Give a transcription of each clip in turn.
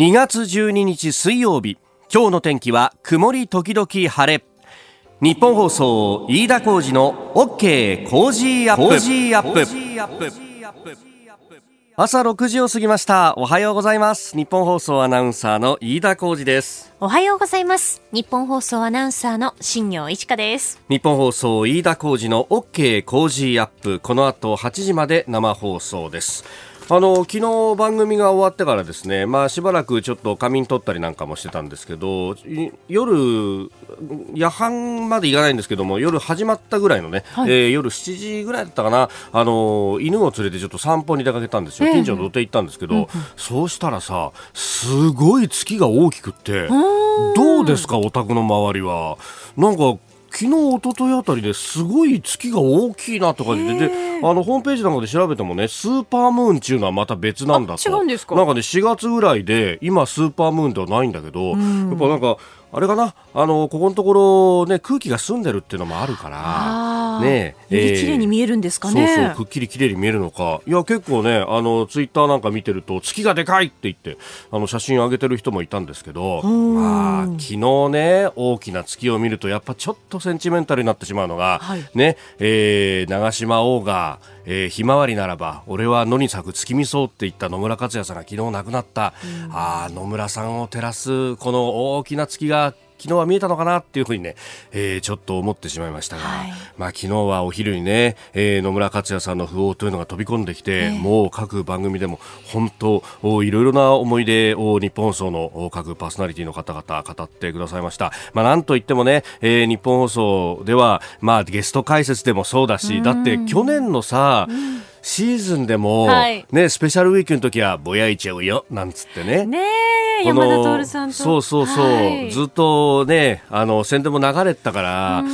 2月12日水曜日。今日の天気は曇り時々晴れ。ニッポン放送飯田浩司の OK! Cozy up!。朝6時を過ぎました。おはようございます。ニッポン放送アナウンサーの飯田浩司です。おはようございます。ニッポン放送アナウンサーの新行市佳です。ニッポン放送飯田浩司の OK! Cozy up!。この後8時まで生放送ですあの昨日番組が終わってからですね、まあ、しばらくちょっと仮眠取ったりなんかもしてたんですけど夜、夜半まで行かないんですけども夜始まったぐらいのね、はい、えー、夜7時ぐらいだったかなあの犬を連れてちょっと散歩に出かけたんですよ、近所の土手行ったんですけど、うんうん、そうしたらさすごい月が大きくってどうですか、お宅の周りは。なんか昨日、一昨日あたりですごい月が大きいなとかで。であのホームページなんかで調べてもねスーパームーンっていうのはまた別なんだと違うんですか。なんかね4月ぐらいで今スーパームーンではないんだけど、やっぱなんかあれかな？あのここのところ、ね、空気が澄んでるっていうのもあるから、ねえー、綺麗に見えるんですかね？そうそうくっきり綺麗に見えるのか。いや結構ねあのツイッターなんか見てると月がでかいって言ってあの写真上げてる人もいたんですけど、まあ、昨日ね大きな月を見るとやっぱちょっとセンチメンタルになってしまうのが、はい、ねえー、長島王がえー、ひまわりならば俺は野に咲く月見草って言った野村克也さんが昨日亡くなった、うん、あ野村さんを照らすこの大きな月が昨日は見えたのかなっていうふうにね、えー、ちょっと思ってしまいましたが、はい、まあ昨日はお昼にね、えー、野村克也さんの訃報というのが飛び込んできて、えー、もう各番組でも本当いろいろな思い出を日本放送の各パーソナリティの方々語ってくださいました。まあなんといってもね、えー、日本放送ではまあゲスト解説でもそうだし、だって去年のさ、シーズンでも、はい、ね、スペシャルウィークの時はぼやいちゃうよなんつってね。ね山田徹さんとそうそうそう、はい、ずっとねあの宣伝も流れてたから。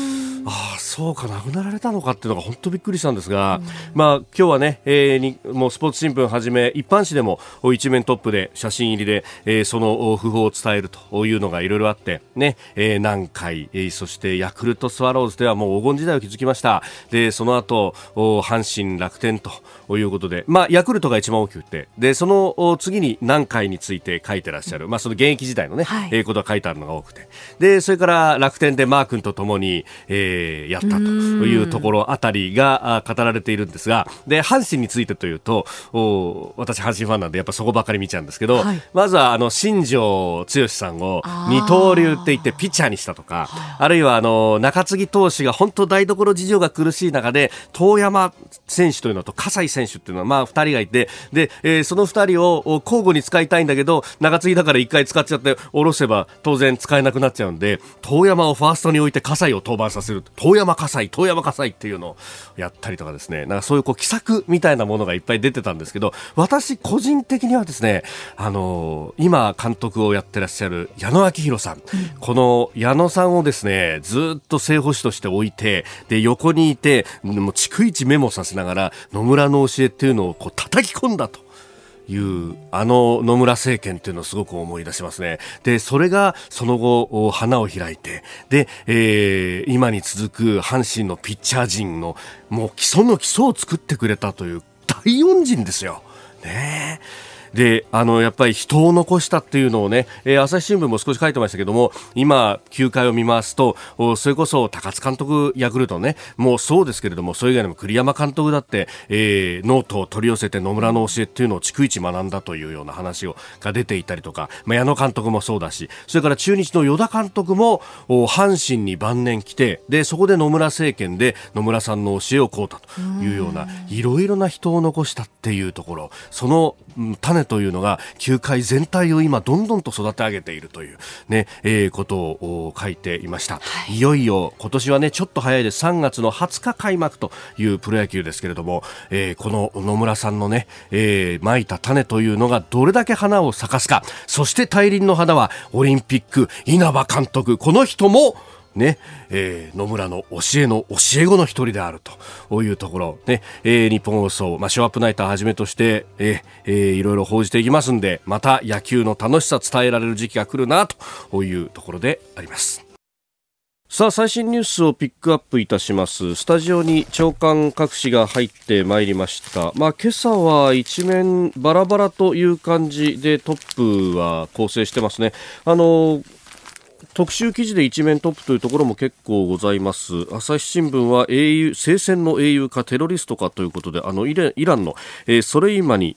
ああそうかなくなられたのかっていうのが本当びっくりしたんですが、うん、まあ今日はね、えー、にもうスポーツ新聞はじめ一般紙でも一面トップで写真入りで、えー、その訃報を伝えるというのがいろいろあってね、えー、南海、えー、そしてヤクルトスワローズではもう黄金時代を築きました。でその後阪神楽天ということで。まあヤクルトが一番大きくて。でその次に南海について書いてらっしゃる、まあその現役時代のね、はい、えー、ことが書いてあるのが多くて。でそれから楽天でマー君とともに、えーえー、やったというところあたりが語られているんですが。で阪神についてというとお私、阪神ファンなんでやっぱそこばかり見ちゃうんですけど、はい、まずはあの新庄剛志さんを二刀流って言ってピッチャーにしたとかあるいはあの中継ぎ投手が本当台所事情が苦しい中で遠山選手というのと葛西選手っていうのはまあ2人がいてで、えー、その2人を交互に使いたいんだけど中継ぎだから1回使っちゃって下ろせば当然使えなくなっちゃうんで遠山をファーストに置いて葛西を登板させる。遠山火災、遠山火災っていうのをやったりとかですね、なんかそういうこう奇策みたいなものがいっぱい出てたんですけど、私個人的にはですね、あのー、今監督をやってらっしゃる矢野明宏さん、うん、この矢野さんをですね、ずっと正捕手として置いて、で、横にいて、もう逐一メモさせながら、野村の教えっていうのをこう叩き込んだと。いうあの野村政権っていうのをすごく思い出しますね。で、それがその後花を開いて、で、えー、今に続く阪神のピッチャー陣のもう基礎の基礎を作ってくれたという大恩人ですよ。ねえ。であのやっぱり人を残したっていうのをね、えー、朝日新聞も少し書いてましたけども今、球界を見ますとそれこそ高津監督、ヤクルトねもうそうですけれどもそれ以外にも栗山監督だって、えー、ノートを取り寄せて野村の教えっていうのを逐一学んだというような話をが出ていたりとか、まあ、矢野監督もそうだしそれから中日の与田監督も阪神に晩年来てでそこで野村政権で野村さんの教えを請うたというようないろいろな人を残したっていうところその種というのが球界全体を今どんどんと育て上げているというね、えー、ことを書いていました、はい、いよいよ今年はねちょっと早いです3月の20日開幕というプロ野球ですけれども、えー、この野村さんのね、えー、まいた種というのがどれだけ花を咲かすか。そして大輪の花はオリンピック稲葉監督この人もね、えー、野村の教えの教え子の一人であるというところ、ね、えー、日本放送、まあ、ショーアップナイターはじめとして、えーえー、いろいろ報じていきますんで、また野球の楽しさ伝えられる時期が来るなというところであります。さあ最新ニュースをピックアップいたします。スタジオに長官各紙が入ってまいりました。まあ今朝は一面バラバラという感じでトップは構成してますね。あの特集記事で一面トップというところも結構ございます。朝日新聞は英雄聖戦の英雄かテロリストかということであのイランの、えー、ソレイマニ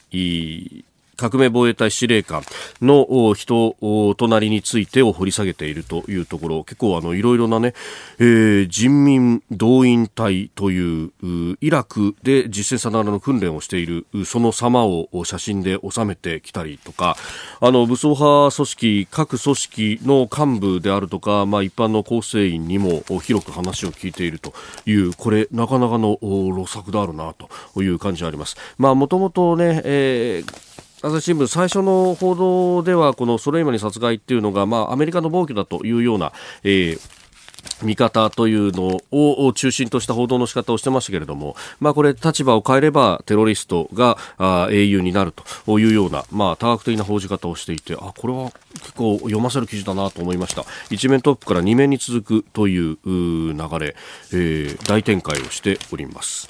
革命防衛隊司令官の人となりについてを掘り下げているというところ結構あのいろいろなね、えー、人民動員隊というイラクで実践さながらの訓練をしているその様を写真で収めてきたりとかあの武装派組織各組織の幹部であるとか、まあ、一般の構成員にも広く話を聞いているというこれなかなかの露作であるなという感じがあります。まあ、もともとね、えー朝日新聞最初の報道ではこのソレイマニ殺害っていうのが、まあ、アメリカの暴挙だというような、えー見方というのを中心とした報道の仕方をしてましたけれども、まあこれ立場を変えればテロリストが英雄になるというような、まあ多角的な報じ方をしていて、あ、これは結構読ませる記事だなと思いました。一面トップから二面に続くという流れ、えー、大展開をしております。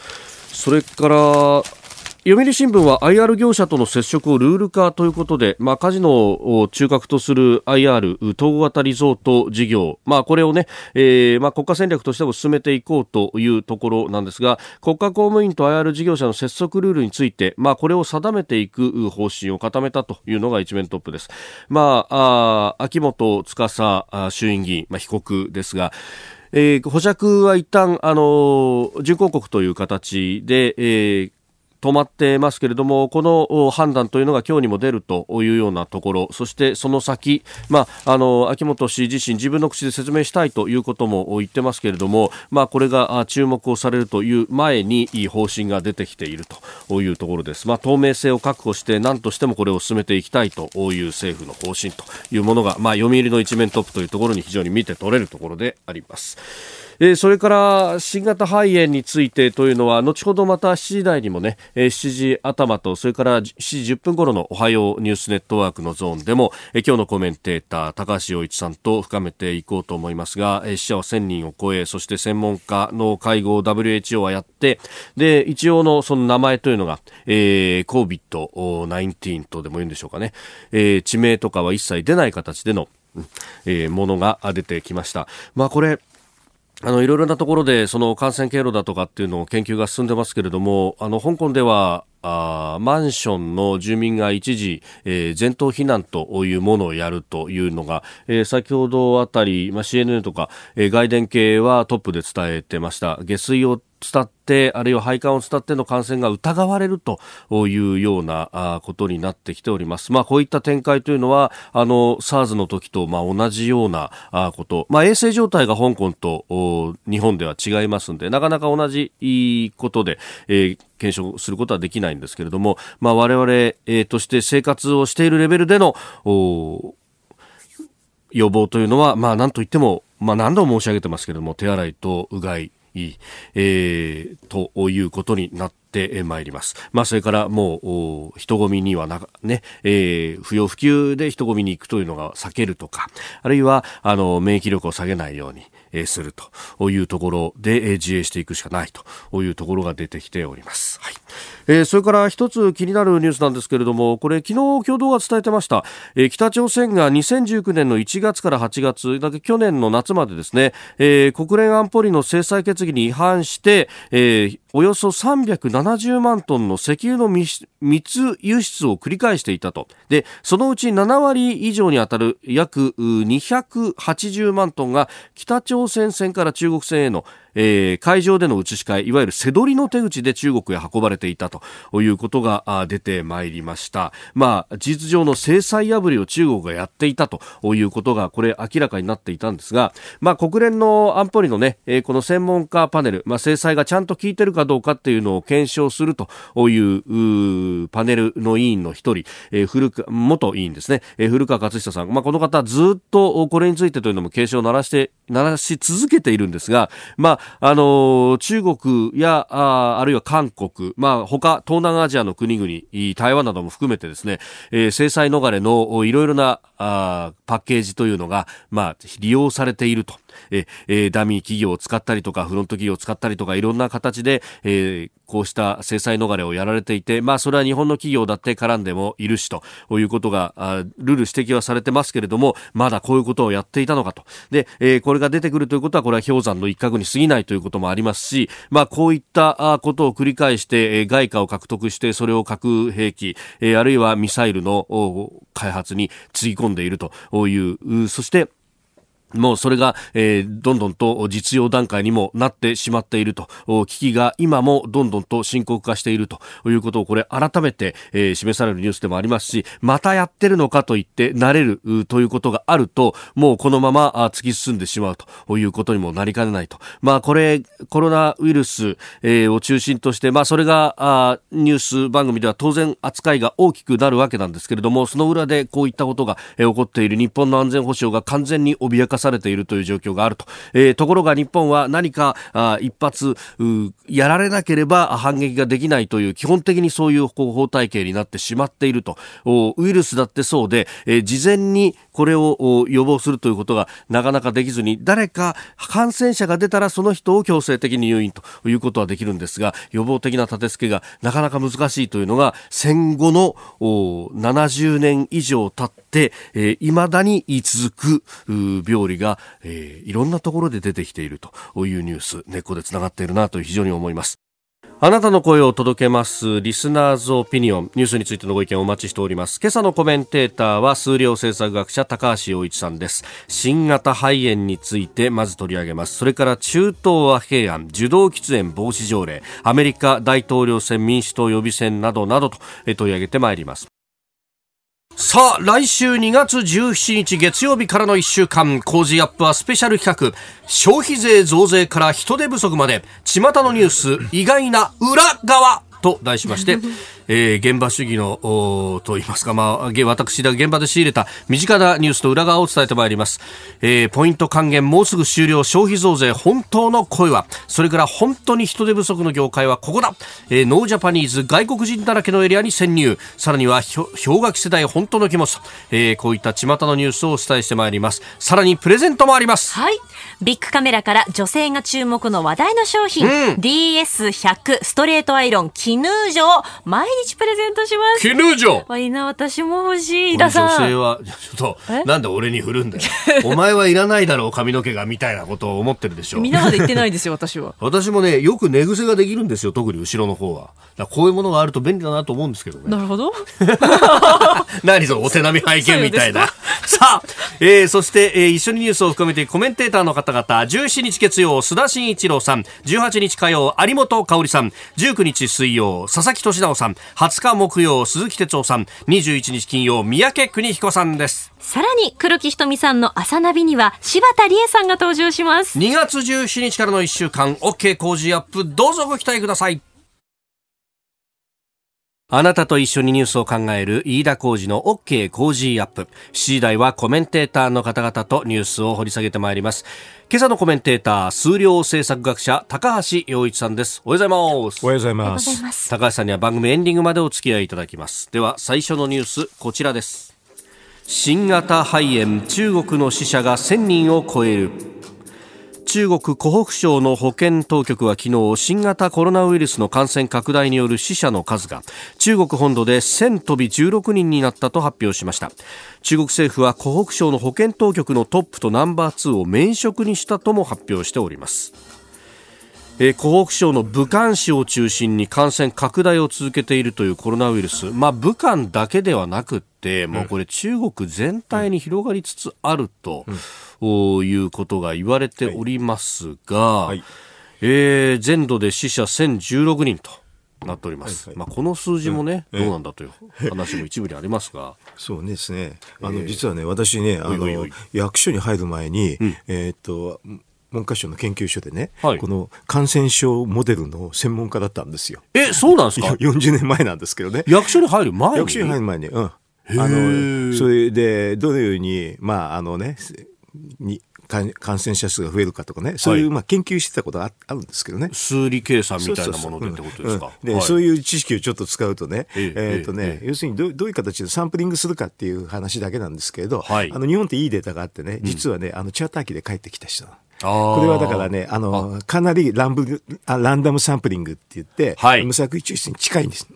それから、読売新聞は IR 業者との接触をルール化ということで、まあ、カジノを中核とする IR 統合型リゾート事業、まあ、これをね、えーまあ、国家戦略としても進めていこうというところなんですが国家公務員と IR 事業者の接続ルールについて、まあ、これを定めていく方針を固めたというのが一面トップです。まあ、あ秋元司衆院議員、まあ、被告ですが、えー、保釈は一旦、あの準抗告という形で、えー、止まってますけれども、この判断というのが今日にも出るというようなところ、そしてその先、まあ、あの、秋元氏自身自分の口で説明したいということも言ってますけれども、まあ、これが注目をされるという前に方針が出てきているというところです。まあ、透明性を確保して何としてもこれを進めていきたいという政府の方針というものが、まあ、読売の一面トップというところに非常に見て取れるところであります。えー、それから新型肺炎についてというのは後ほどまた7時台にもね、えー、7時頭とそれから7時10分頃のおはようニュースネットワークのゾーンでも、えー、今日のコメンテーター高橋洋一さんと深めていこうと思いますが、えー、死者は1000人を超えそして専門家の会合を WHO はやってで一応のその名前というのが、えー、COVID-19 とでも言うんでしょうかね、えー、地名とかは一切出ない形でのえー、ものが出てきました。まあこれ、あの、いろいろなところで、その感染経路だとかっていうのを研究が進んでますけれども、あの、香港では、あマンションの住民が一時、えー、全島避難というものをやるというのが、えー、先ほどあたり、ま、CNN とか、えー、外電系はトップで伝えてました。下水を伝って、あるいは配管を伝っての感染が疑われるというようなことになってきております。まあ、こういった展開というのは、あの、SARS の時と、まあ、同じようなこと。まあ、衛生状態が香港と日本では違いますんで、なかなか同じことで、えー、検証することはできないんですけれども、まあ、我々、えー、として生活をしているレベルでの、予防というのは、まあ、なんといっても、まあ、何度も申し上げてますけれども、手洗いとうがい、えー、ということになってまいります。まあ、それからもう、人混みにはな、ね、えー、不要不急で人混みに行くというのが避けるとか、あるいは、あの、免疫力を下げないように、えー、するというところで、えー、自衛していくしかないというところが出てきております。はい。えー、それから一つ気になるニュースなんですけれども、これ昨日共同が伝えてました、えー、北朝鮮が2019年の1月から8月、だけ去年の夏までですね、えー、国連安保理の制裁決議に違反して、え、およそ370万トンの石油の密輸出を繰り返していたと。で、そのうち7割以上に当たる約280万トンが北朝鮮船から中国船へのえー、海上での移し替えいわゆる背取りの手口で中国へ運ばれていたということが出てまいりました、まあ、事実上の制裁破りを中国がやっていたということがこれ明らかになっていたんですが、まあ、国連の安保理のね、えー、この専門家パネル、まあ、制裁がちゃんと効いてるかどうかっていうのを検証するというパネルの委員の一人、えー、古元委員ですね、えー、古川勝久さん、まあ、この方ずっとこれについてというのも警鐘を鳴らして鳴らし続けているんですが、まああの中国やああるいは韓国、まあ、他東南アジアの国々台湾なども含めてですね、えー、制裁逃れのいろいろなあパッケージというのが、まあ、利用されていると。えー、ダミー企業を使ったりとか、フロント企業を使ったりとか、いろんな形で、えー、こうした制裁逃れをやられていて、まあ、それは日本の企業だって絡んでもいるしということが、あルール指摘はされてますけれども、まだこういうことをやっていたのかと。で、えー、これが出てくるということは、これは氷山の一角に過ぎないということもありますし、まあ、こういったことを繰り返して、えー、外貨を獲得して、それを核兵器、えー、あるいはミサイルの開発につぎ込んでいるという、そして、もうそれが、えー、どんどんと実用段階にもなってしまっていると、危機が今もどんどんと深刻化していると。いうことをこれ改めて、えー、示されるニュースでもありますし、またやってるのかと言って慣れるということがあると、もうこのまま突き進んでしまうということにもなりかねないと。まあこれ、コロナウイルス、えー、を中心として、まあそれがあニュース番組では当然扱いが大きくなるわけなんですけれども、その裏でこういったことが、えー、起こっている。日本の安全保障が完全に脅かされているという状況があると、えー、ところが日本は何かあ一発やられなければ反撃ができないという基本的にそういう方法体系になってしまっていると。ウイルスだってそうで、えー、事前にこれを予防するということがなかなかできずに誰か感染者が出たらその人を強制的に入院ということはできるんですが予防的な立て付けがなかなか難しいというのが戦後の70年以上経って、えー、だに続く病理が、えー、いろんなところで出てきているというニュース根っこでつながっているなと非常に思います。あなたの声を届けますリスナーズオピニオンニュースについてのご意見をお待ちしております。今朝のコメンテーターは数量政策学者高橋洋一さんです。新型肺炎についてまず取り上げます。それから中東和平案受動喫煙防止条例。アメリカ大統領選民主党予備選などなどと取り上げてまいります。さあ、来週2月17日月曜日からの1週間、工事アップはスペシャル企画、消費税増税から人手不足まで、巷のニュース、意外な裏側。と題しまして、えー、現場主義のと言いますか、まあ、私が現場で仕入れた身近なニュースと裏側を伝えてまいります、えー、ポイント還元もうすぐ終了消費増税本当の声は。それから本当に人手不足の業界はここだ、えー、ノージャパニーズ外国人だらけのエリアに潜入。さらには氷河期世代本当の気持ち、えー、こういった巷のニュースをお伝えしてまいります。さらにプレゼントもあります。はい。ビッグカメラから女性が注目の話題の商品、うん、DS100 ストレートアイロン絹城毎日プレゼントします。絹城いいな、私も欲しい。女性は、ちょっと、なんで俺に振るんだよ。お前はいらないだろう、髪の毛が、みたいなことを思ってるでしょ。みんなまで言ってないですよ、私は。私もね、よく寝癖ができるんですよ、特に後ろの方は。こういうものがあると便利だなと思うんですけどね。なるほど。何そのお手並み拝見みたいな。さあ、えー、そして、えー、一緒にニュースを含めてコメンテーターの方々、17日月曜、須田慎一郎さん、18日火曜、有本香里さん、19日水曜、佐々木俊直さん、20日木曜、鈴木哲夫さん、21日金曜、三宅邦彦さんです。さらに、黒木ひとみさんの朝ナビには、柴田理恵さんが登場します。2月17日からの1週間、OK 工事アップ、どうぞご期待ください。あなたと一緒にニュースを考える飯田浩二の OK 工事アップ。7時台はコメンテーターの方々とニュースを掘り下げてまいります。今朝のコメンテーター、数量政策学者、高橋洋一さんです。おはようございます。おはようございます。高橋さんには番組エンディングまでお付き合いいただきます。では、最初のニュース、こちらです。新型肺炎、中国の死者が1000人を超える。中国湖北省の保健当局は昨日新型コロナウイルスの感染拡大による死者の数が中国本土で1000飛び16人になったと発表しました。中国政府は湖北省の保健当局のトップとナンバー2を免職にしたとも発表しております。えー、湖北省の武漢市を中心に感染拡大を続けているというコロナウイルス、まあ、武漢だけではなくて、もうこれ中国全体に広がりつつあると、うん、いうことが言われておりますが、はい。はい、えー、全土で死者1016人と。なっております、はいはい、まあ、この数字もね、うん、どうなんだという話も一部にありますが。そうですね。あの、実はね私ねあの役所に入る前に、うん、えー、っと文科省の研究所でね、はい、この感染症モデルの専門家だったんですよ。え、そうなんですか ?40 年前なんですけどね。役所に入る前に？役所に入る前に、うん。あの、それで、どのように、まあ、あのね、に、感染者数が増えるかとかね、そういう、まあ、研究してたことがあるんですけどね。数理計算みたいなものでってことですか？で、そういう知識をちょっと使うとね、えっ、とね、要するにどどういう形でサンプリングするかっていう話だけなんですけれど、あの日本っていいデータがあってね、実はね、あのチャーター機で帰ってきた人これはだからね、あの、かなりランブあランダムサンプリングって言って、はい、無作為抽出に近いんです。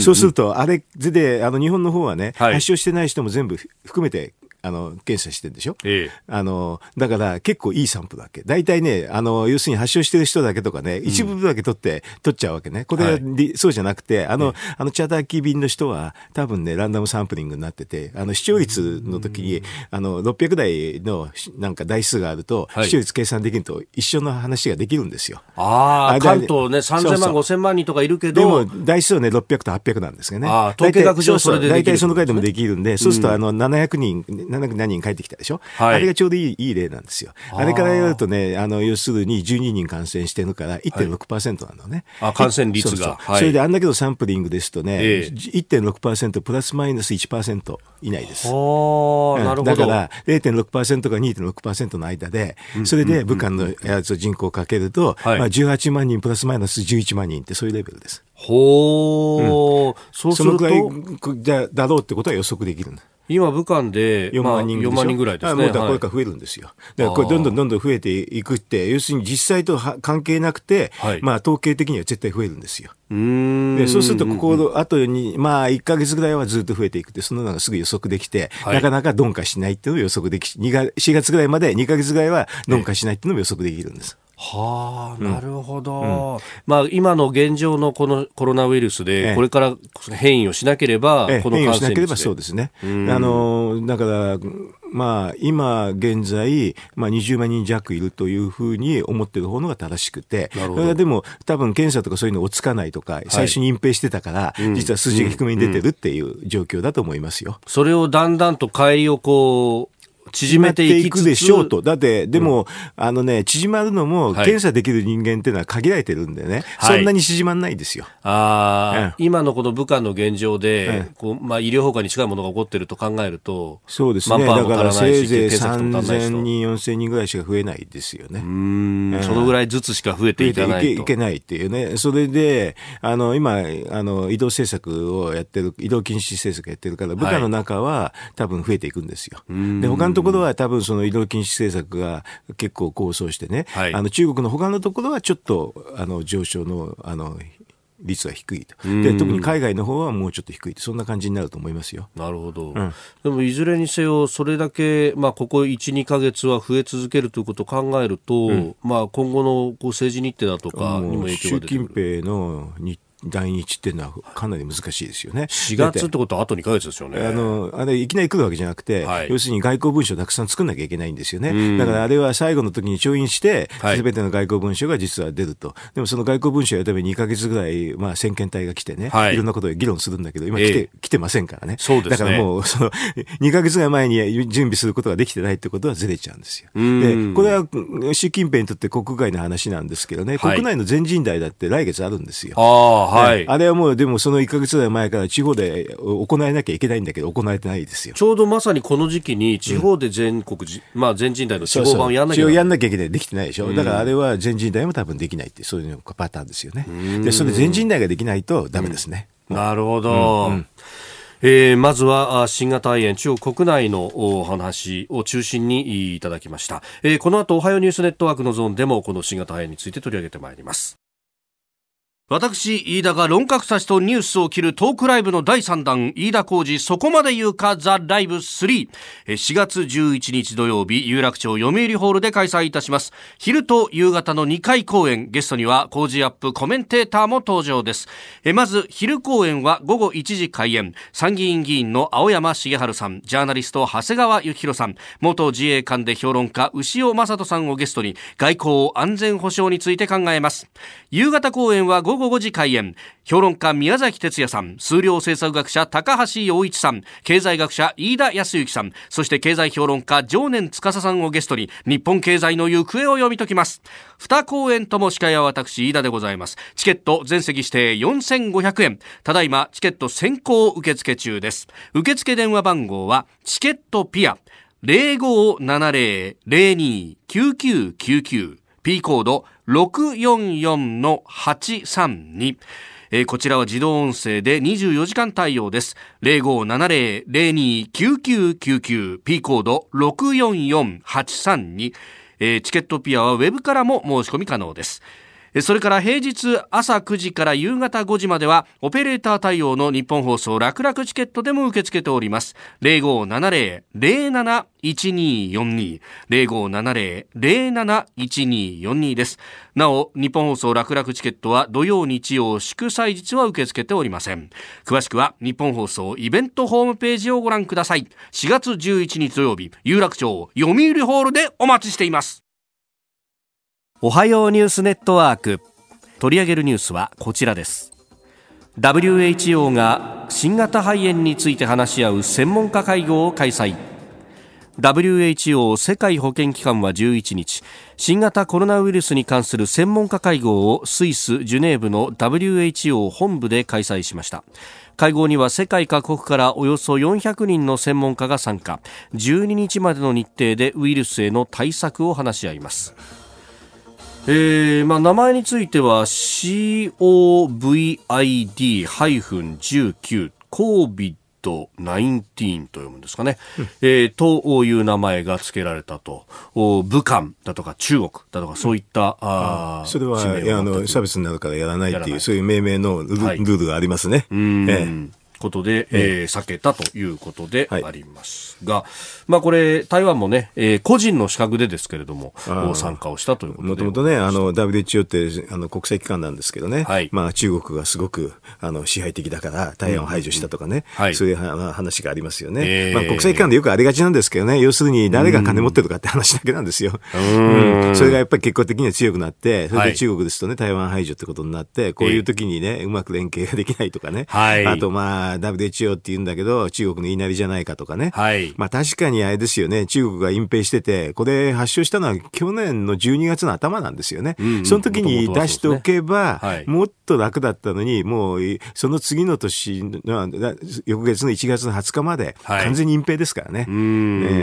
そうすると、あれで、あの、日本の方はね、はい、発症してない人も全部含めてあの、検査してるでしょ、ええ、あの、だから結構いいサンプルだけ？大体ね、あの、要するに発症してる人だけとかね、一部だけ取って、取っちゃうわけね。これは、はい、そうじゃなくて、あの、あの、チャーター機便の人は、多分ね、ランダムサンプリングになってて、あの、視聴率の時に、あの、600台の、なんか台数があると、視聴率計算できると、一緒の話ができるんですよ。ああ、関東ね、3000万、5000万人とかいるけど。でも、台数はね、600と800なんですよね。ああ、統計学上それで大体その回でもできるんで、そうすると、あの、700人、700何人帰ってきたでしょ、はい、あれがちょうどいいいい例なんですよ。あれからやるとね、あの要するに12人感染してるから1.6%なのね。はい、あ感染率が。そうそうはい、それであんだけどサンプリングですとね、えー、1.6%プラスマイナス1%以内です。うん、なるほどだから0.6%か2.6%の間で、それで武漢のやつを人口をかけると、まあ、18万人プラスマイナス11万人ってそういうレベルです。ほー、うん、そうすると。そのぐらいだろうってことは予測できるんだ。今、武漢で4万人,、まあ、4万人ぐらいですね。もうこれから増えるんですよ。だからこれどんどんどんどん増えていくって、要するに実際と関係なくて、はい、まあ統計的には絶対増えるんですよ。うんでそうすると、ここ、あとに、まあ1か月ぐらいはずっと増えていくって、そののがすぐ予測できて、はい、なかなか鈍化しないっていうのを予測でき、4月ぐらいまで2か月ぐらいは鈍化しないっていうのも予測できるんです。はあ、なるほど、うん、まあ、今の現状のこのコロナウイルスで、これから変異をしなければ、この変異をしなければそうですね。あのだから、まあ、今現在、まあ、20万人弱いるというふうに思ってる方のが正しくて、でも、多分検査とかそういうのをつかないとか、最初に隠蔽してたから、はい、実は数字が低めに出てるっていう状況だと思いますよ。それをだんだんと帰りをこう、縮めていくでしょうと。だって、でも、うん、あのね、縮まるのも、検査できる人間っていうのは限られてるんでね、はい、そんなに縮まんないですよ。ああ、うん、今のこの武漢の現状で、こうまあ、医療崩壊に近いものが起こってると考えると、そうですね。だからせいぜい3000人、4000人ぐらいしか増えないですよね。うん、そのぐらいずつしか増えていかないと。いけないっていうね。それで、あの、今、あの、移動政策をやってる、移動禁止政策やってるから、武漢の中は多分増えていくんですよ。で、他のところは多分その移動禁止政策が結構構想してね、はい、あの中国の他のところはちょっとあの上昇のあの率は低いと。で特に海外の方はもうちょっと低いそんな感じになると思いますよ。なるほど、うん、でもいずれにせよそれだけ、まあ、ここ1、2か月は増え続けるということを考えると、うん、まあ、今後のこう政治日程だとかにも影響が出てくる。習近平の日来日っていうのはかなり難しいですよね。4月ってことはあと2か月ですよね。あの、あれ、いきなり来るわけじゃなくて、はい、要するに外交文書をたくさん作んなきゃいけないんですよね。だからあれは最後の時に調印して、す、べ、ての外交文書が実は出ると。でもその外交文書をやるために2か月ぐらい、まあ、先見隊が来てね、はい、いろんなことを議論するんだけど、今来て、えー、来てませんからね。そうですね。だからもう、その、2か月ぐらい前に準備することができてないってことはずれちゃうんですよ。で、これは習近平にとって国外の話なんですけどね、国内の全人代だって来月あるんですよ。ああ、はい。あれはもうでもその1か月ぐらい前から地方で行えなきゃいけないんだけど、行えてないですよ。ちょうどまさにこの時期に、地方で全国、うん、まあ、全人代の地方版をやんなきゃいけない。やんなきゃいけない。できてないでしょ。だからあれは全人代も多分できないって、そういうパターンですよね。で、それ全人代ができないとダメですね。なるほど。うんうんえー、まずは新型肺炎中国国内のお話を中心にいただきました、えー、この後おはようニュースネットワークのゾーンでもこの新型肺炎について取り上げてまいります私、飯田が論客たちとニュースを切るトークライブの第3弾、飯田浩二そこまで言うかザ・ライブ3。4月11日土曜日、有楽町読売ホールで開催いたします。昼と夕方の2回公演、ゲストには工事アップコメンテーターも登場です。まず、昼公演は午後1時開演。参議院議員の青山茂春さん、ジャーナリスト長谷川幸宏さん、元自衛官で評論家牛尾正人さんをゲストに、外交安全保障について考えます。夕方公演は午後午後5時開演。評論家宮崎哲也さん数量政策学者高橋洋一さん経済学者飯田康之さんそして経済評論家常年司さんをゲストに日本経済の行方を読み解きます。2公演とも司会は私飯田でございます。チケット全席指定4500円。ただいまチケット先行受付中です。受付電話番号はチケットピア。0570-029999 P コード644-832えー、こちらは自動音声で24時間対応です。0570-029999 P コード644-832、えー、チケットピアはウェブからも申し込み可能です。それから平日朝9時から夕方5時まではオペレーター対応の日本放送楽々チケットでも受け付けております。0570-071242 0570-071242です。なお、日本放送楽々チケットは土曜日曜祝祭日は受け付けておりません。詳しくは日本放送イベントホームページをご覧ください。4月11日土曜日、有楽町読売ホールでお待ちしています。おはようニュースネットワーク。取り上げるニュースはこちらです。WHO が新型肺炎について話し合う専門家会合を開催。WHO 世界保健機関は11日新型コロナウイルスに関する専門家会合をスイス・ジュネーブの WHO 本部で開催しました。会合には世界各国からおよそ400人の専門家が参加。12日までの日程でウイルスへの対策を話し合います。えーまあ、名前については COVID-19 COVID 19と読むんですかね、うん、えー、という名前が付けられたと、武漢だとか中国だとか、そういった、うん、あそれはあの差別になるからやらないっていう、そういう命名のル,、ルールがありますね。うん、えーことで、えー、避けたということでありますが、はい、まあこれ、台湾もね、えー、個人の資格でですけれども、参加をしたということで。もともとね、あの、WHO ってあの国際機関なんですけどね、はい、まあ中国がすごくあの支配的だから台湾を排除したとかね、うんはい、そういう話がありますよね。えー、まあ国際機関でよくありがちなんですけどね、要するに誰が金持ってるかって話だけなんですよ。うん、うん、それがやっぱり結果的には強くなって、それで中国ですとね、台湾排除ってことになって、こういう時にね、うまく連携ができないとかね、はい、あとまあ WHO って言うんだけど、中国の言いなりじゃないかとかね。はい。まあ確かにあれですよね、中国が隠蔽してて、これ発症したのは去年の12月の頭なんですよね。うんうん、その時に出しておけば、ね。はい、もっと楽だったのに、もう、その次の年の、翌月の1月の20日まで、完全に隠蔽ですからね。はい、え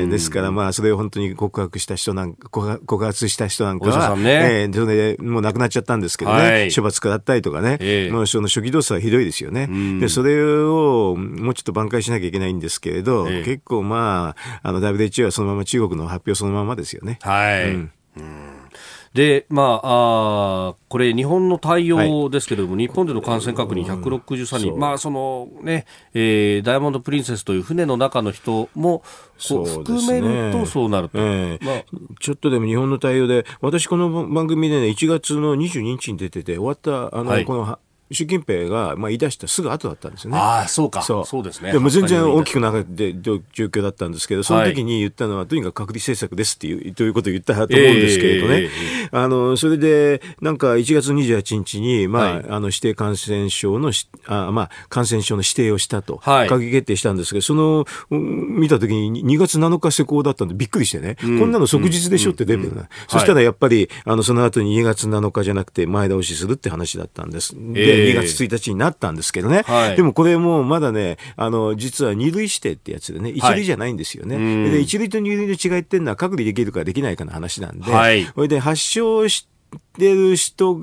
ー、ですからまあ、それを本当に告白した人なんか、告発した人なんかは、ね、えー、それでもう亡くなっちゃったんですけどね、はい、処罰下ったりとかね、えー、もうその初期動作はひどいですよね。で、それを、もうちょっと挽回しなきゃいけないんですけれど、え結構まあ、あの WHO はそのまま中国の発表そのままですよね。はい。うん、うん。で、まあ、あこれ、日本の対応ですけれども、はい、日本での感染確認163人、まあ、そのね、えー、ダイヤモンド・プリンセスという船の中の人も、そう含めるとそうなると、えー、まあ、ちょっとでも日本の対応で、私、この番組でね、1月の22日に出てて、終わった、あの、はい、この習近平が、まあ、言い出したすぐ後だったんですよね。ああ、そうか。そう。そうですね。でも全然大きくなくて状況だったんですけど、その時に言ったのは、とにかく隔離政策ですっていう、ということを言ったと思うんですけれどね。えー、あの、それで、なんか1月28日に、まあ、はい、あの、指定感染症のあ、まあ、感染症の指定をしたと、はい、閣議決定したんですけど、その、見た時に2月7日施行だったんでびっくりしてね、うん、こんなの即日でしょってレベルな。そしたらやっぱり、あの、その後に2月7日じゃなくて前倒しするって話だったんです。で、2月1日になったんですけどね、はい、でもこれもまだね、あの実は二類指定ってやつでね、一類じゃないんですよね。はい、で一類と二類の違いっていうのは隔離できるかできないかの話なんで、はい、それで発症してってる人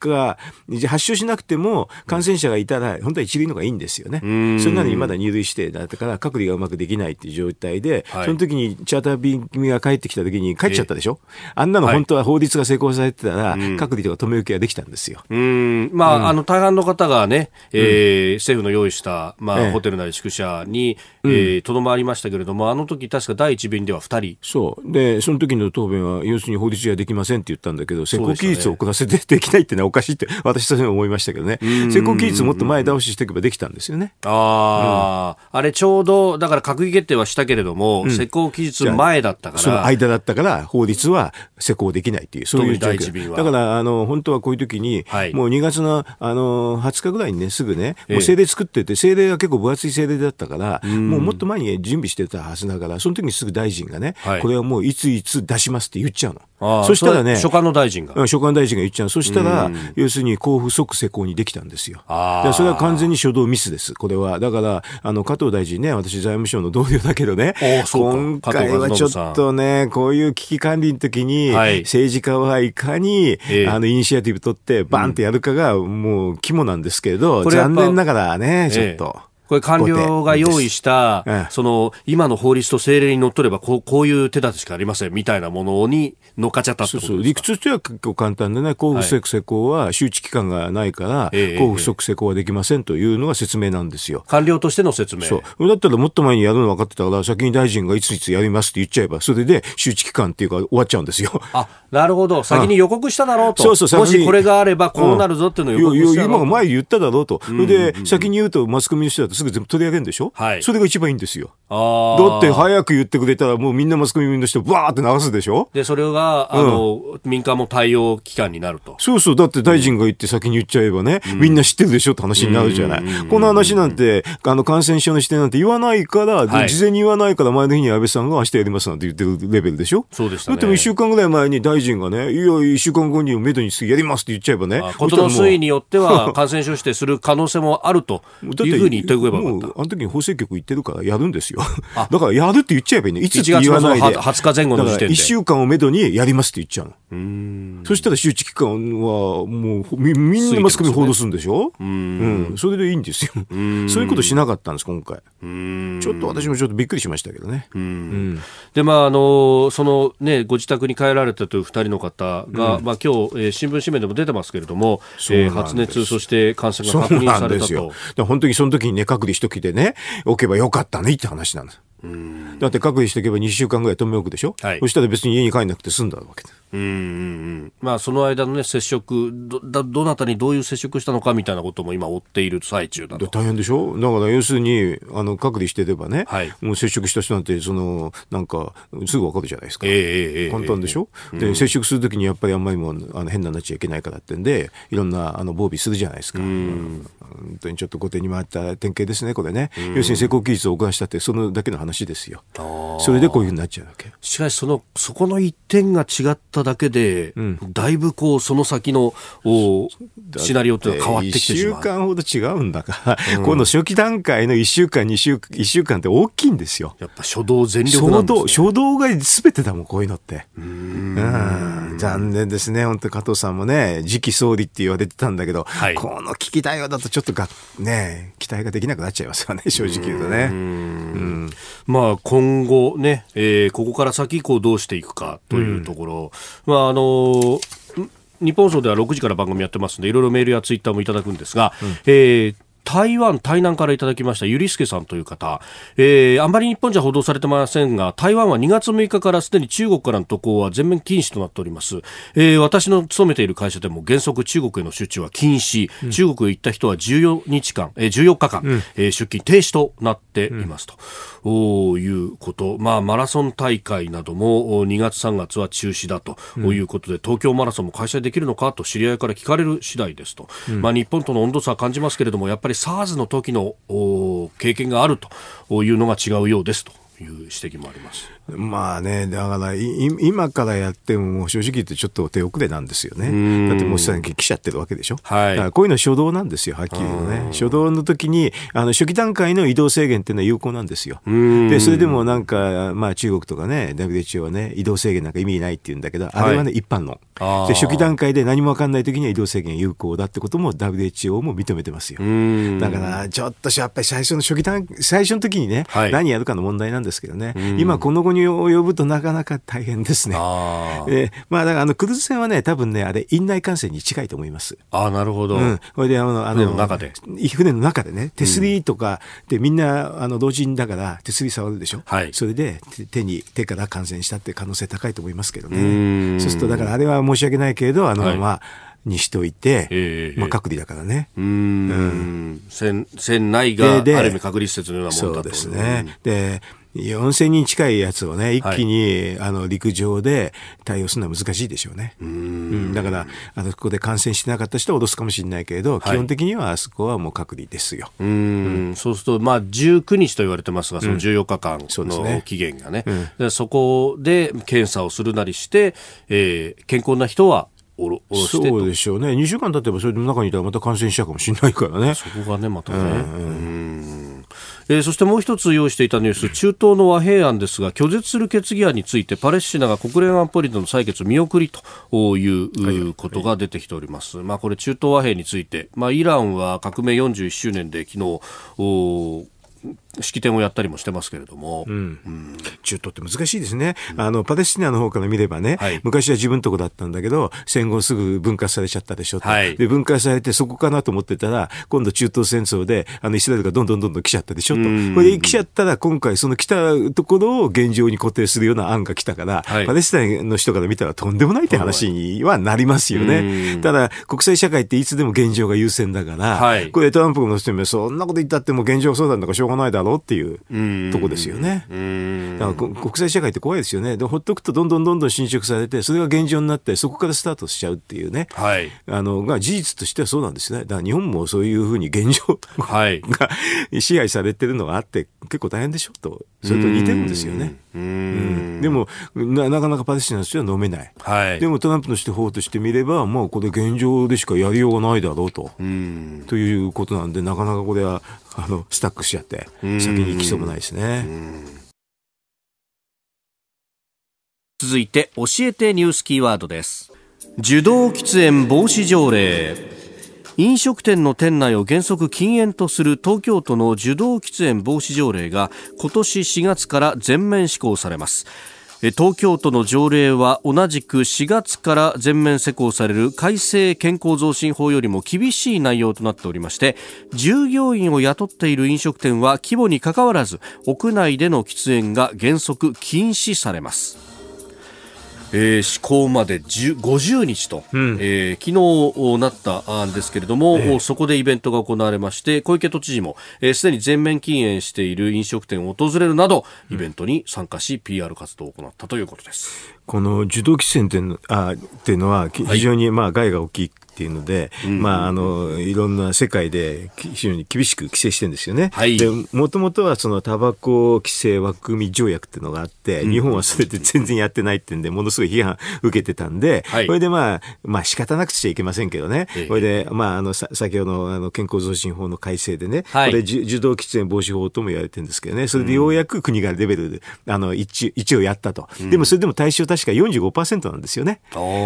が、発症しなくても感染者がいたら、本当は一類のがいいんですよね。それなのにまだ二類指定だったから、隔離がうまくできないっていう状態で、はい、その時にチャーター便が帰ってきた時に帰っちゃったでしょ？あんなの本当は法律が成功されてたら、隔離とか止め受けができたんですよ。うん。まあ、うん、あの、大半の方がね、えー、政府の用意した、まあ、ホテルなり宿舎に、えー、とどまりましたけれども、あの時確か第一便では二人。そう。で、その時の答弁は、要するに法律じゃできませんって言ったんだけど、施行期日を遅らせてできないってのはおかしいって、私としても思いましたけどね。施行期日もっと前倒ししていけばできたんですよね。ああ、うん、あれちょうど、だから閣議決定はしたけれども、うん、施行期日前だったから。その間だったから、法律は施行できないっていう、そういう状況。だから、あの、本当はこういう時に、はい、もう2月の、あの、20日ぐらいにね、すぐね、もう政令作ってて、政令が結構分厚い政令だったから、もうもっと前に準備してたはずだから、その時にすぐ大臣がね、はい、これはもういついつ出しますって言っちゃうの。そしたらね、書簡の大臣が。所管大臣が言っちゃう。そしたら、要するに交付即施行にできたんですよ。でそれは完全に初動ミスです、これは。だから、あの、加藤大臣ね、私財務省の同僚だけどね、今回はちょっとね、こういう危機管理の時に、政治家はいかに、あの、イニシアティブ取って、バンってやるかが、もう肝なんですけど、残念ながらね、ちょっと。これ官僚が用意した、その、今の法律と政令にのっとれば、こう、こういう手立てしかありません、みたいなものに乗っかっちゃったそうそう。理屈としては結構簡単でね、交付不施行は周知期間がないから、交付不足施行はできませんというのが説明なんですよ。官僚としての説明。そう。だったらもっと前にやるの分かってたから、先に大臣がいついつやりますって言っちゃえば、それで周知期間っていうか終わっちゃうんですよ。あ、なるほど。先に予告しただろうと。そうそう、もしこれがあればこうなるぞっていうのを予告した今前言っただろうと。それで、先に言うとマスコミの人だとすぐ全部取り上げるんでしょ？ょ、はい、それが一番いいんですよ。だって早く言ってくれたら、もうみんなマスコミの人、わーって流すでしょ？で、それが、あの、うん、民間も対応機関になると。そうそう、だって大臣が言って先に言っちゃえばね、うん、みんな知ってるでしょって話になるじゃない。この話なんて、あの、感染症の視点なんて言わないから、はい、事前に言わないから、前の日に安倍さんが明日やりますなんて言ってるレベルでしょ？そうですね。だっても1週間ぐらい前に大臣がね、いや、1週間後にめどにやりますって言っちゃえばね。ことの推移によっては、感染症指定する可能性もあるというふうに言ってくればよかった。あの時に法制局言ってるから、やるんですよ。だからやるって言っちゃえばいいね。いつって言わないで。20日前後の時点で。1週間をめどにやりますって言っちゃうの。そしたら周知期間はもうみみんなマスコミ報道するんでしょ？うん。それでいいんですよ。そういうことしなかったんです、今回。ちょっと私もちょっとびっくりしましたけどね。で、まあ、あの、そのね、ご自宅に帰られたという2人の方が、まあ今日、えー、新聞紙面でも出てますけれども、えー、発熱、そして感染が確認されたと。本当にその時にね、隔離しときでね、置けばよかったねって話なんです。だって隔離しておけば2週間ぐらい止め置くでしょ、はい、そしたら別に家に帰んなくて済んだわけうんうんうんまあ、その間の、ね、接触ど、どなたにどういう接触したのかみたいなことも今、追っている最中だと。大変でしょ、だから要するにあの隔離してればね、はい、もう接触した人なんてその、なんかすぐ分かるじゃないですか、えー、簡単でしょ、えー、で、接触するときにやっぱりあんまりもあの変なになっちゃいけないからってんで、いろんなあの防備するじゃないですか、うん、本当にちょっと後手に回った典型ですね、これね、要するに施工技術を遅らしたって、そのだけの話ですよ。それでこういうふうになっちゃうわけ。しかしそのそこの一点が違っただけで、うん、だいぶこうその先のおシナリオって変わってきてしまう。1週間ほど違うんだから、うん、この初期段階の1週間2週1週間って大きいんですよ。やっぱ初動全力なんです、ね、初動が全てだもんこういうのって。うん。残念ですね本当加藤さんもね次期総理って言われてたんだけど、はい、この危機対応だとちょっとがね期待ができなくなっちゃいますよね正直言うとね。うん。まあ今後ね、えー、ここから先こうどうしていくかというところ、うん、まああの日本放送では6時から番組やってますんでいろいろメールやツイッターもいただくんですが、うん、えー台湾、台南からいただきましたゆりすけさんという方、えー、あんまり日本じゃ報道されてませんが台湾は2月6日からすでに中国からの渡航は全面禁止となっております、えー、私の勤めている会社でも原則中国への出張は禁止、うん、中国へ行った人は14日間、えー、14日間、うん、えー、出勤停止となっていますと、うん、いうこと、まあ、マラソン大会なども2月3月は中止だと。いうことで、東京マラソンも開催できるのかと知り合いから聞かれる次第ですと、まあ、日本との温度差は感じますけれどもやっぱりり SARS の時の経験があるというのが違うようですという指摘もあります。まあね、だから今からやっても正直言ってちょっと手遅れなんですよね。だってもうすでに来ちゃってるわけでしょ。はい、だからこういうの初動なんですよ、はっきり言うとね。初動の時にあの初期段階の移動制限っていうのは有効なんですよ。で、それでもなんか、まあ中国とかね、WHO はね、移動制限なんか意味ないって言うんだけど、あれはね、一般論。で初期段階で何も分かんない時には移動制限有効だってことも WHO も認めてますよ。だからちょっとやっぱり最初の初期段最初の時にね、はい、何やるかの問題なんですけどね。今この後に及ぶとなかなか大変ですね。あえー、まあだからあのクルーズ船はね、多分ね、あれ院内感染に近いと思います。あなるほど。うん。これであの、あの、船の中で。船の中でね、手すりとかでみんなあの同人だから手すり触るでしょ。はい。それで手に、手から感染したって可能性高いと思いますけどね。そうするとだからあれは申し訳ないけれど、あの、はい、まあ、にしといて、えー、まあ、隔離だからね。うん,、うん。船、船内がある意味隔離施設のようなものだと。そうですね。で、4000人近いやつをね、一気に、はい、あの陸上で対応するのは難しいでしょうね。うん、だから、あのここで感染してなかった人は脅すかもしれないけれど、はい、基本的にはあそこはもう隔離ですよ。うん、そうすると、まあ、19日と言われてますが、その14日間の期限がね、うん、そ、そこで検査をするなりして、えー、健康な人はおろおろしてそうでしょうね。2週間経てばそれでも中にいたらまた感染しちゃうかもしれないからね。そこがね、またね。うんえー、そしてもう一つ用意していたニュース、中東の和平案ですが、拒絶する決議案について、パレスチナが国連安保理での採決見送りということが出てきております。まあ、これ中東和平について、まあ、イランは革命41周年で昨日、式典をやったりもしてますけれども、うん。うん、中東って難しいですね、うん、あのパレスチナの方から見ればね、はい、昔は自分とこだったんだけど戦後すぐ分割されちゃったでしょ、はい、で分割されてそこかなと思ってたら今度中東戦争であのイスラエルがどんどんどんどん来ちゃったでしょと、これで来ちゃったら今回その来たところを現状に固定するような案が来たから、はい、パレスチナの人から見たらとんでもないって話にはなりますよね、ただ国際社会っていつでも現状が優先だから、これトランプの人もそんなこと言ったっても現状そうなんだからしょうがないだろうっていうとこですよね。だから国際社会って怖いですよね。でほっとくとどんどんどんどん侵食されて、それが現状になって、そこからスタートしちゃうっていうね。はい。あの、が事実としてはそうなんですね。だから日本もそういうふうに現状はい、が支配されてるのがあって、結構大変でしょと。それと似てるんですよね。うん。でもな、なかなかパレスチナとしては飲めない。はい。でもトランプの手法としてみれば、もうこれ現状でしかやりようがないだろうと。うん。ということなんで、なかなかこれはあのスタックしちゃって先に行きそうもないですね。続いて教えてニュースキーワードです。受動喫煙防止条例。飲食店の店内を原則禁煙とする東京都の受動喫煙防止条例が今年4月から全面施行されます東京都の条例は同じく4月から全面施行される改正健康増進法よりも厳しい内容となっておりまして従業員を雇っている飲食店は規模にかかわらず屋内での喫煙が原則禁止されます。えー、施行まで50日と、うん、えー、昨日なったんですけれども、えー、そこでイベントが行われまして小池都知事もすで、えー、に全面禁煙している飲食店を訪れるなどイベントに参加し、うん、PR 活動を行ったということです。この受動喫煙っていうのあっていうのは非常にまあ害が大きいっていうので、まあ、あの、いろんな世界で非常に厳しく規制してるんですよね。はい、で、もともとはそのタバコ規制枠組み条約っていうのがあって、日本はそれで全然やってないってんで、ものすごい批判受けてたんで、はい、これでまあ、まあ仕方なくちゃいけませんけどね。これで、まあ、あの、先ほどのあの健康増進法の改正でね、はい、これ受動喫煙防止法とも言われてるんですけどね、それでようやく国がレベルで、あの、一一応やったと。でもそれでも対象確か45%なんですよね。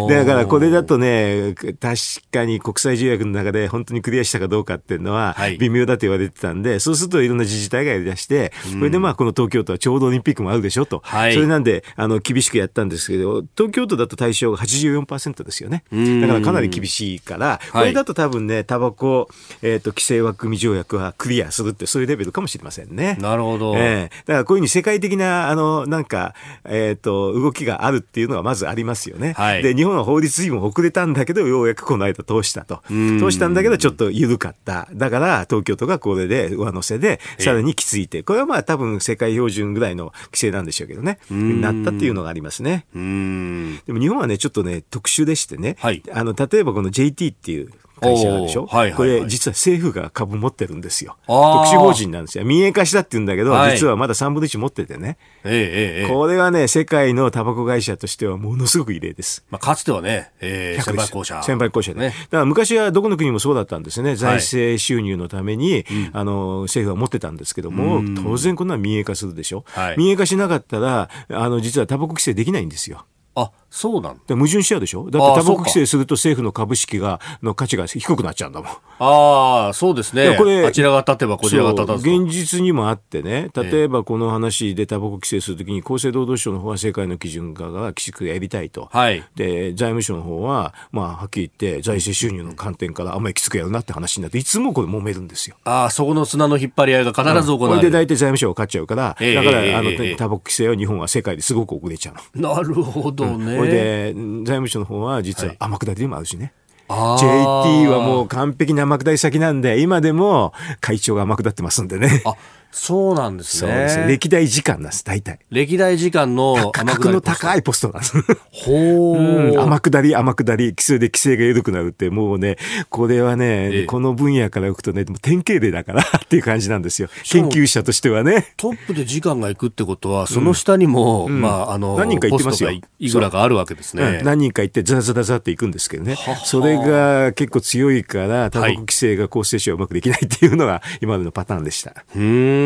だからこれだとね、確かに国際条約の中で本当にクリアしたかどうかっていうのは微妙だと言われてたんで、はい、そうするといろんな自治体がやり出して、これでまあこの東京都はちょうどオリンピックもあるでしょと。はい、それなんで、あの、厳しくやったんですけど、東京都だと対象が84%ですよね。だからかなり厳しいから、これだと多分ね、タバコ、えっ、ー、と、規制枠組み条約はクリアするってそういうレベルかもしれませんね。なるほど。ええー、だからこういうふうに世界的な、あの、なんか、えっ、ー、と、動きがあるっていうのはまずありますよね。はい、で、日本は法律にも遅れたんだけど、ようやくこの間通したと。通したんだけど、ちょっと緩かった。だから、東京都がこれで上乗せで、さらにきついて、これはまあ多分世界標準ぐらいの規制なんでしょうけどね、なったっていうのがありますね。でも日本はね、ちょっとね、特殊でしてね、はい、あの、例えばこの JT っていう会社でしょ、はいはいはい、これ実は政府が株持ってるんですよ。特殊法人なんですよ。民営化したって言うんだけど、はい、実はまだ3分の1持っててね。ええええ、これはね、世界のタバコ会社としてはものすごく異例です。まあ、かつてはね、えー、先輩校舎。先輩校舎で。ね、だから昔はどこの国もそうだったんですね。財政収入のために、はい、あの、政府は持ってたんですけども、当然こんな民営化するでしょ？はい、民営化しなかったら、あの、実はタバコ規制できないんですよ。あそうなんで矛盾しちゃうでしょ？だってタバコ規制すると政府の株式がの価値が低くなっちゃうんだもん。ああ、そうですね。これあちらが立てばこちらが立たず現実にもあってね、例えばこの話でタバコ規制するときに厚生労働省の方は世界の基準化がきちくやりたいと。はい。で、財務省の方は、まあ、はっきり言って財政収入の観点からあんまりきつくやるなって話になって、いつもこれ揉めるんですよ。ああ、そこの砂の引っ張り合いが必ず行われる。うん、で大体財務省が勝っちゃうから、えー、だから、あの、タバコ規制は日本は世界ですごく遅れちゃうの。なるほどね。うん、で、財務省の方は実は天下りでもあるしね。はい、JT はもう完璧な天下り先なんで、今でも会長が天下ってますんでね。あそうなんですね。そうですね。歴代時間なんです、大体。歴代時間の価格の高いポストなんです。ほう、ん。天下り、天下り、規制で規制が緩くなるって、もうね、これはね、この分野からいくとね、典型例だからっていう感じなんですよ。研究者としてはね。トップで時間が行くってことは、その下にも、うん、まあ、あの、何人か行ってますよ。いくらかあるわけですね。何人か行って、ザラザラザって行くんですけどね。それが結構強いから、タバコ規制が厚生省はうまくできないっていうのが今までのパターンでした。うん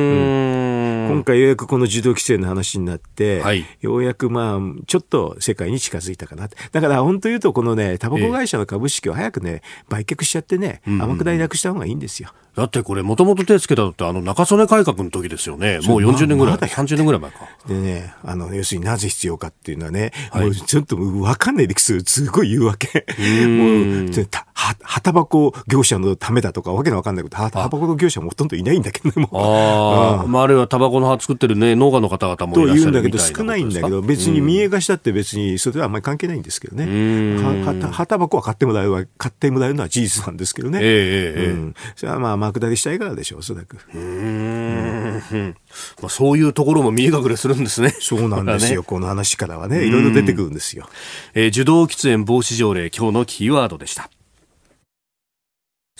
今回ようやくこの受動規制の話になって、はい、ようやくまあ、ちょっと世界に近づいたかな。だから本当言うと、このね、タバコ会社の株式を早くね、売却しちゃってね、天下りなくした方がいいんですよ。だってこれ、もともと手つけたのって、あの中曽根改革の時ですよね、もう40年ぐらい、ま、30年ぐらい前か。でね、あの要するになぜ必要かっていうのはね、はい、もうちょっと分かんないできすすごい言うわけ。もうは、はたばこ業者のためだとか、わけのわかんないこと、はたばこの業者もほとんどいないんだけどね、もう。あ、あまあ、あるいはタバコの葉作ってるね、農家の方々もいらっしゃると言うんだけど、少ないんだけど、別に民営化したって別に、それはあんまり関係ないんですけどね。は、はたばこは買ってもらう買ってもらうのは事実なんですけどね。ええええ。うん。それはまあ、天下りしたいからでしょう、おそらく。うん。まあ、そういうところも見え隠れするんですね。そうなんですよ、ね、この話からはね、いろいろ出てくるんですよ。えー、受動喫煙防止条例、今日のキーワードでした。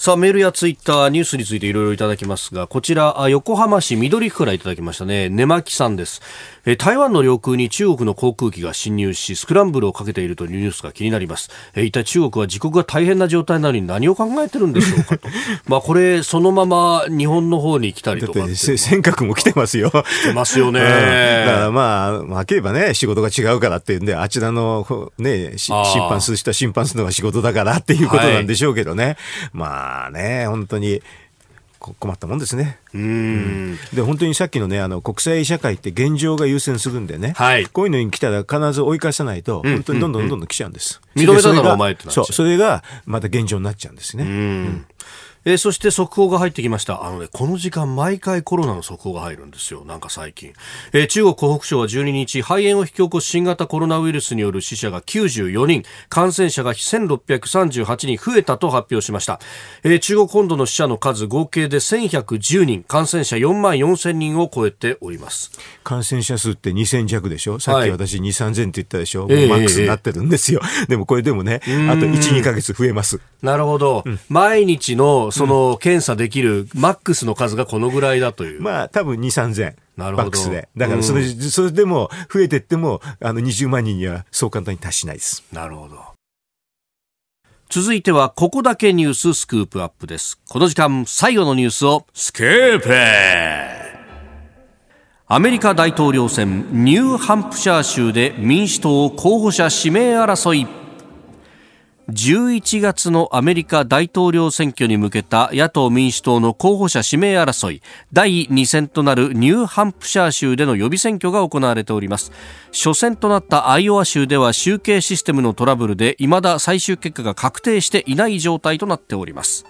さあ、メールやツイッター、ニュースについていろいろいただきますが、こちら、横浜市緑区からいただきましたね。根巻さんです。え台湾の領空に中国の航空機が侵入し、スクランブルをかけているというニュースが気になります。え一体中国は自国が大変な状態なのに何を考えてるんでしょうかと。まあ、これ、そのまま日本の方に来たりとか。尖閣も来てますよ。来てますよね。うん、だからまあ、まあ、ければね、仕事が違うからっていうんで、あちらのね、審判する人は審判するのが仕事だからっていうことなんでしょうけどね。はい、まあ、まあね、本当に。困ったもんですね。うん、で本当にさっきのねあの国際社会って現状が優先するんでね、はい、こういうのに来たら必ず追い返さないと、本当にどんどんどんどん来ちゃうんです。認めただろお前ってそうそれがまた現状になっちゃうんですね。うんえー、そして速報が入ってきました。あのね、この時間毎回コロナの速報が入るんですよ。なんか最近。えー、中国湖北省は12日、肺炎を引き起こす新型コロナウイルスによる死者が94人、感染者が1638人増えたと発表しました。えー、中国本土の死者の数合計で1110人、感染者4万4000人を超えております。感染者数って2000弱でしょ？さっき私2、3000って言ったでしょ、はい、マックスになってるんですよ。えー、でもこれでもね、あと1、2ヶ月増えます。なるほど。うん、毎日のその検査できるマックスの数がこのぐらいだという。まあ、多分2、3000。なるほど。バックスで。だからそれ、うん、それでも増えてっても、あの20万人にはそう簡単に達しないです。なるほど。続いては、ここだけニューススクープアップです。この時間、最後のニュースを、スクープアメリカ大統領選、ニューハンプシャー州で民主党候補者指名争い。11月のアメリカ大統領選挙に向けた野党民主党の候補者指名争い第2戦となるニューハンプシャー州での予備選挙が行われております。初戦となったアイオワ州では集計システムのトラブルで未だ最終結果が確定していない状態となっております。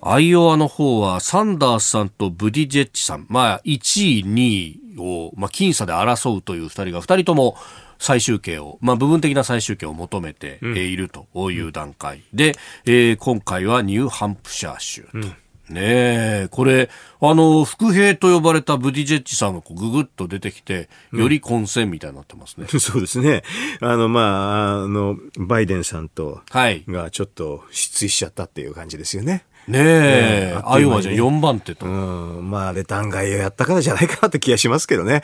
アイオワの方はサンダースさんとブディジェッジさん、まあ、1位、2位を、まあ、僅差で争うという2人が2人とも最終形を、まあ、部分的な最終形を求めているという段階で、うん、えー、今回はニューハンプシャー州と。うんねえ、これ、あの、副兵と呼ばれたブディジェッジさんがぐぐっと出てきて、より混戦みたいになってますね。うん、そうですね。あの、まあ、あの、バイデンさんと、はい。がちょっと失墜しちゃったっていう感じですよね。ねえ、ねアイオワじゃ4番手と。うん、まあ、あれ、弾劾をやったからじゃないかなって気がしますけどね。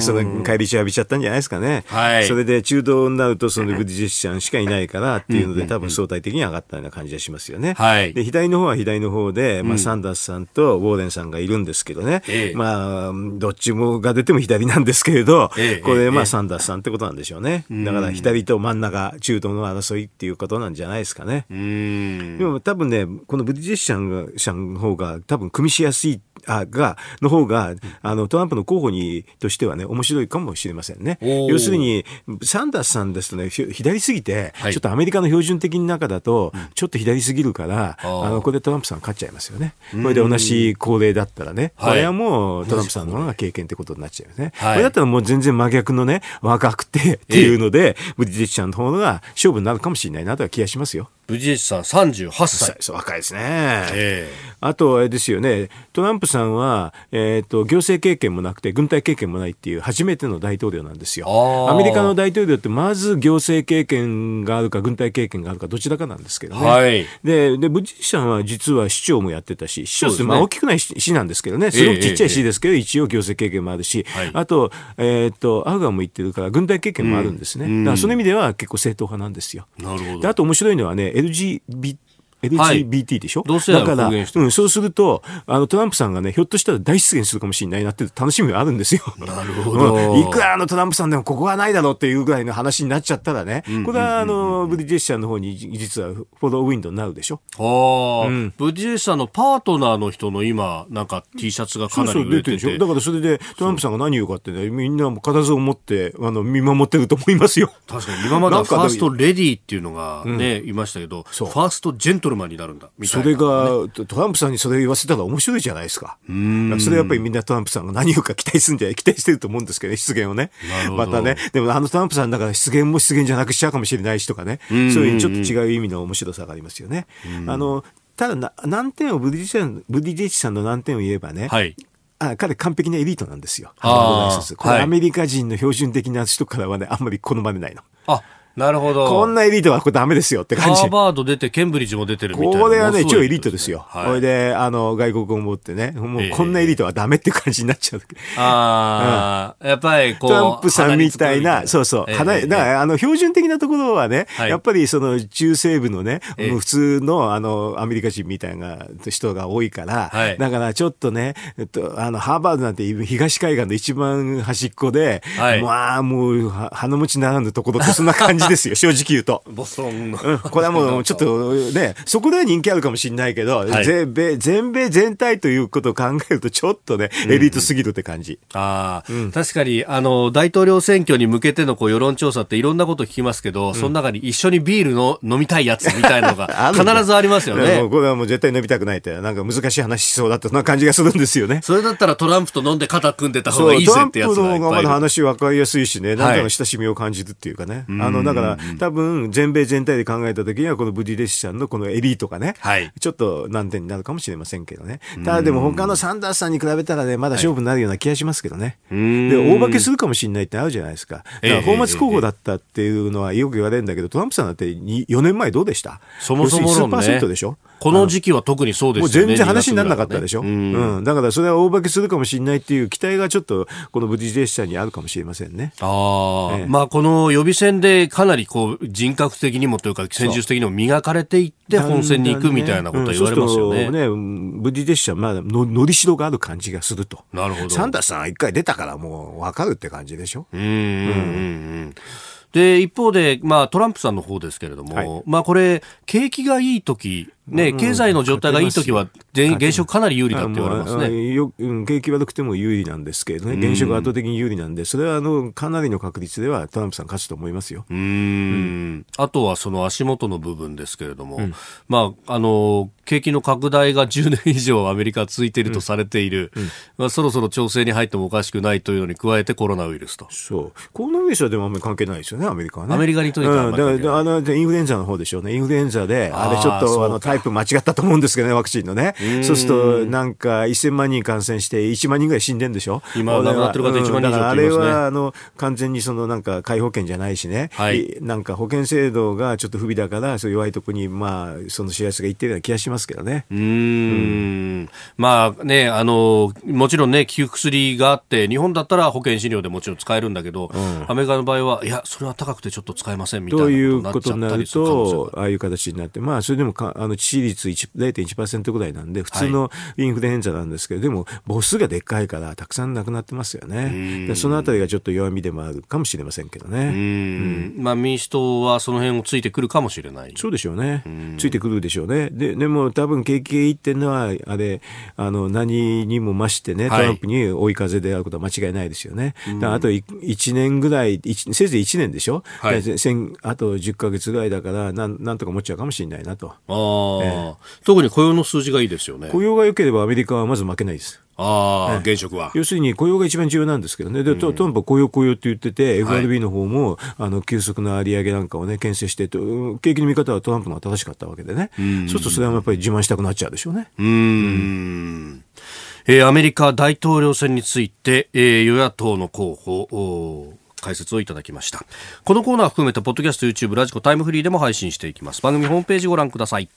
その、帰り血浴びちゃったんじゃないですかね。はい。それで、中道になると、その、ブディジェシャンしかいないからっていうので、多分相対的に上がったような感じがしますよね。はい。で、左の方は左の方で、まあ、サンダースさんとウォーレンさんがいるんですけどね。ええ、まあ、どっちもが出ても左なんですけれど、え、これ、まあ、サンダースさんってことなんでしょうね。だから、左と真ん中、中道の争いっていうことなんじゃないですかね。うん。でも、多分ね、このブディジェシャンが、の方が多分組みしやすいあがの方があのトランプの候補にとしてはね面白いかもしれませんね。要するにサンダースさんですとね左すぎて、はい、ちょっとアメリカの標準的な中だと、ちょっと左すぎるから、あのこれでトランプさん勝っちゃいますよね。これで同じ高齢だったらね、これはもうトランプさんの方が経験ってことになっちゃうよね。はい、これだったらもう全然真逆のね若くてっていうので、ブリティッシャーの方が勝負になるかもしれないなとは気がしますよ。ブジェシさん38歳。そう若いですね。えー、あと、あれですよね、トランプさんは、えっ、ー、と、行政経験もなくて、軍隊経験もないっていう初めての大統領なんですよ。アメリカの大統領って、まず行政経験があるか、軍隊経験があるか、どちらかなんですけどね。はい、で、で、ブジェシさんは実は市長もやってたし、市長って、まあ大きくない市なんですけどね、すごくちっちゃい市ですけど、一応行政経験もあるし、あと、えっ、ー、と、アフガンも行ってるから、軍隊経験もあるんですね。だから、その意味では結構正統派なんですよ。なるほど。で、あと面白いのはね、LG bir LGBT でしょ、はい、だから、うん、そうすると、あの、トランプさんがね、ひょっとしたら大出現するかもしれないなって楽しみがあるんですよ。なるほど。いくらあのトランプさんでもここはないだろうっていうぐらいの話になっちゃったらね、これはあの、ブリジェッシャーの方に実はフォローウィンドウになるでしょ？ああ、うん、ブリジェッシャーのパートナーの人の今、なんか T シャツがかなり売れてて。そうそう出てるでしょ？だからそれでトランプさんが何言うかってね、みんなも固唾を持って、あの、見守ってると思いますよ。確かに、今まではファーストレディーっていうのがね、いましたけど、ファーストジェントルマンになるんだ。それが、トランプさんにそれ言わせたら面白いじゃないですか。それやっぱりみんなトランプさんが何をか期待するんじゃ期待してると思うんですけど ね、出現をね。またね、でもあのトランプさんだから出現も出現じゃなくしちゃうかもしれないしとかね、そういうちょっと違う意味の面白さがありますよね。あの、ただ難点をブリジェチブリジェチさんの難点を言えばね、はい、あ彼完璧なエリートなんですよ。これアメリカ人の標準的な人からはね、あんまり好まれないの。あなるほど。こんなエリートはこれダメですよって感じ。ハーバード出て、ケンブリッジも出てるみたいな。これはね、超エリートですよ。はい、これで、あの、外国語を持ってね、もうこんなエリートはダメって感じになっちゃう。ああ、うん、やっぱりこう。トランプさんみたいな、そうそう。えー、だから、あの、標準的なところはね、はい、やっぱりその中西部のね、えー、普通の、あの、アメリカ人みたいな人が多いから、はい、だからちょっとね、えっと、あの、ハーバードなんて東海岸の一番端っこで、はい、まあ、もう、鼻持ちならぬところってそんな感じですよ、正直言ううと。ボストンの。うん、これはもうちょっとね、そこでは人気あるかもしれないけど、はい、全米、全米全体ということを考えるとちょっとね、エリートすぎるって感じ。うん、ああ、うん、確かに、あの、大統領選挙に向けてのこう世論調査っていろんなこと聞きますけど、その中に一緒にビールの飲みたいやつみたいなのが 必ずありますよね。これはもう絶対飲みたくないって、なんか難しい話しそうだったそんな感じがするんですよね。それだったらトランプと飲んで肩組んでた方がいいぜってやつがトランプの方がまだ話分かりやすいしね、なんかの親しみを感じるっていうかね。はい、あの、だから、多分全米全体体で考えたときには、このブディレッシャンのこのエリートがね、はい、ちょっと難点になるかもしれませんけどね。ただでも他のサンダースさんに比べたらね、まだ勝負になるような気がしますけどね。はい、で、大化けするかもしれないってあるじゃないですか。だから、末候補だったっていうのはよく言われるんだけど、トランプさんだって4年前どうでした？そもそも数パーセントでしょ？この時期は特にそうですよね。もう全然話にならなかったでしょ？ううん。だからそれは大化けするかもしれないっていう期待がちょっと、このブディジェスチャーにあるかもしれませんね。ああ、ええ、まあこの予備選でかなりこう人格的にもというか戦術的にも磨かれていって本戦に行くみたいなことは言われますよね。ね、ブディジェスチャーまだののりしろがある感じがすると。なるほど。サンダースさんは一回出たからもうわかるって感じでしょ？うん。うんうんで、一方で、まあ、トランプさんの方ですけれども、はい、まあ、これ、景気がいい時ね、経済の状態がいいときは、現職かなり有利だって言われますね。よ景気悪くても有利なんですけれどね、現職圧倒的に有利なんで、それはあのかなりの確率ではトランプさん勝つと思いますよ。うん。うん。あとはその足元の部分ですけれども、うん、まあ、あの、景気の拡大が10年以上アメリカ続いているとされている、うん。うん、まあ、そろそろ調整に入ってもおかしくないというのに加えてコロナウイルスと。そう。コロナウイルスはでもあんまり関係ないですよね、アメリカはね。アメリカにとっては、うん、だあのインフルエンザの方でしょうね。インフルエンザで、あれちょっとあのタイプ間違ったと思うんですけどね、ワクチンのね。そうすると、なんか1000万人感染して1万人ぐらい死んでんでしょ？今、亡くなってる方1万人以上、ね、あれは、あの、完全にそのなんか、皆保険じゃないしね。はい。なんか保険制度がちょっと不備だから、そう弱いところに、まあ、その幸せがいってるような気がしますけどね。うんうん。まあね、あの、もちろんね、効く薬があって、日本だったら保険診療でもちろん使えるんだけど、うん、アメリカの場合は、いや、それは高くてちょっと使えませんみたいなということになると、ああいう形になって、まあ、それでもか、あの、致死率0.1%ぐらいなんで、普通のインフルエンザなんですけど、はい、でも母数がでっかいからたくさん亡くなってますよね。でそのあたりがちょっと弱みでもあるかもしれませんけどね。うん、まあ民主党はその辺をついてくるかもしれない。そうでしょうね。ついてくるでしょうね。で、でも多分景気がいいっていうのは、あれ、あの、何にも増してね、トランプに追い風であることは間違いないですよね。はい、あと1年ぐらい、せいぜい1年でしょ、はい、あと10か月ぐらいだからなん、なんとか持っちゃうかもしれないなと。あ特に雇用の数字がいいですよね。雇用が良ければアメリカはまず負けないです。ああ、現職は。要するに雇用が一番重要なんですけどね。で、トランプは雇用雇用って言ってて、FRB の方も、あの、急速な利上げなんかをね、牽制してと、景気の見方はトランプが正しかったわけでね。そうするとそれはやっぱり自慢したくなっちゃうでしょうね。うん。えー、アメリカ大統領選について、えー、与野党の候補、解説をいただきました。このコーナー含めて、ポッドキャスト、YouTube、ラジコ、タイムフリーでも配信していきます。番組ホームページご覧ください。